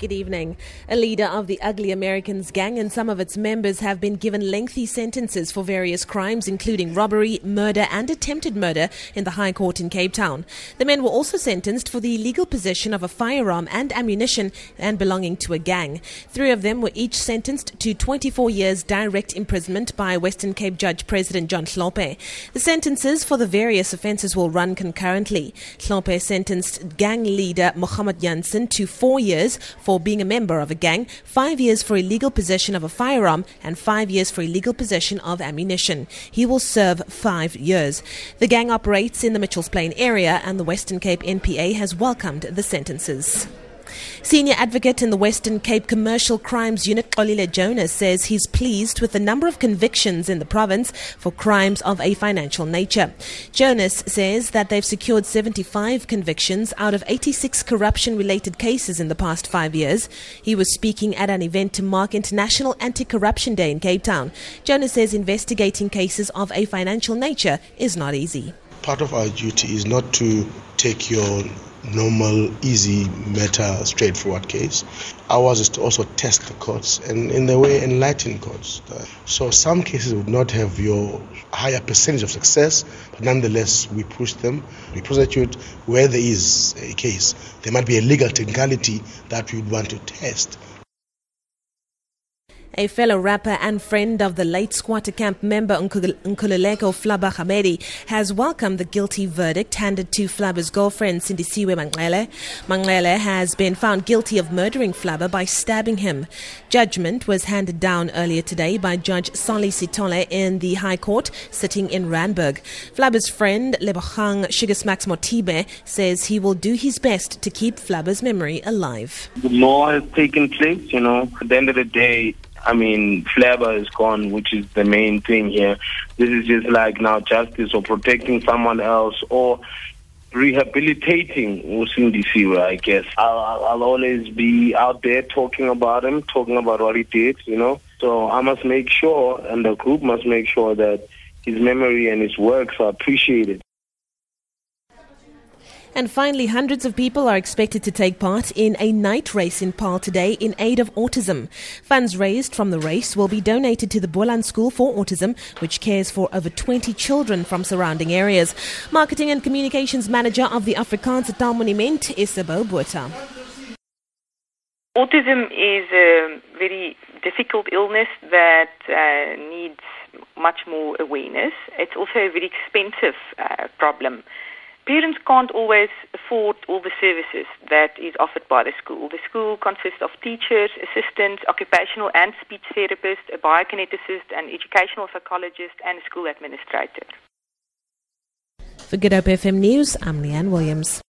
Good evening. A leader of the Ugly Americans gang and some of its members have been given lengthy sentences for various crimes, including robbery, murder, and attempted murder in the High Court in Cape Town. The men were also sentenced for the illegal possession of a firearm and ammunition and belonging to a gang. Three of them were each sentenced to 24 years direct imprisonment by Western Cape Judge President John Hlophe. The sentences for the various offences will run concurrently. Hlophe sentenced gang leader Mohammed Jansen to four years for for being a member of a gang, five years for illegal possession of a firearm, and five years for illegal possession of ammunition. He will serve five years. The gang operates in the Mitchells Plain area, and the Western Cape NPA has welcomed the sentences. Senior advocate in the Western Cape Commercial Crimes Unit, Xolile Jonas, says he's pleased with the number of convictions in the province for crimes of a financial nature. Jonas says that they've secured 75 convictions out of 86 corruption related cases in the past five years. He was speaking at an event to mark International Anti Corruption Day in Cape Town. Jonas says investigating cases of a financial nature is not easy. Part of our duty is not to take your normal, easy matter, straightforward case. Ours is to also test the courts and, in the way, enlighten courts. So some cases would not have your higher percentage of success, but nonetheless, we push them. We prosecute where there is a case. There might be a legal technicality that we would want to test. A fellow rapper and friend of the late Skwatta Kamp member Nkululeko Flabba Habedi has welcomed the guilty verdict handed to Flabba's girlfriend Sindisiwe Manqele. Manqele has been found guilty of murdering Flabba by stabbing him. Judgment was handed down earlier today by Judge Sali Sitole in the High Court sitting in Randburg. Flabba's friend Lebogang Shugasmakx Motibe says he will do his best to keep Flabba's memory alive. The law has taken place, you know. At the end of the day, I mean, Flabba is gone, which is the main thing here. This is just like now justice or protecting someone else or rehabilitating Usindisiwe, I guess. I'll, I'll always be out there talking about him, talking about what he did, you know. So I must make sure, and the group must make sure that his memory and his works are appreciated. And finally, hundreds of people are expected to take part in a night race in Paarl today in aid of autism. Funds raised from the race will be donated to the Boland School for Autism, which cares for over 20 children from surrounding areas. Marketing and Communications Manager of the Afrikaanse Taalmonument, Isabel Botha. Autism is a very difficult illness that uh, needs much more awareness. It's also a very expensive uh, problem parents can't always afford all the services that is offered by the school. The school consists of teachers, assistants, occupational and speech therapists, a biokineticist, an educational psychologist, and a school administrator. For Good Hope FM News, I'm Leanne Williams.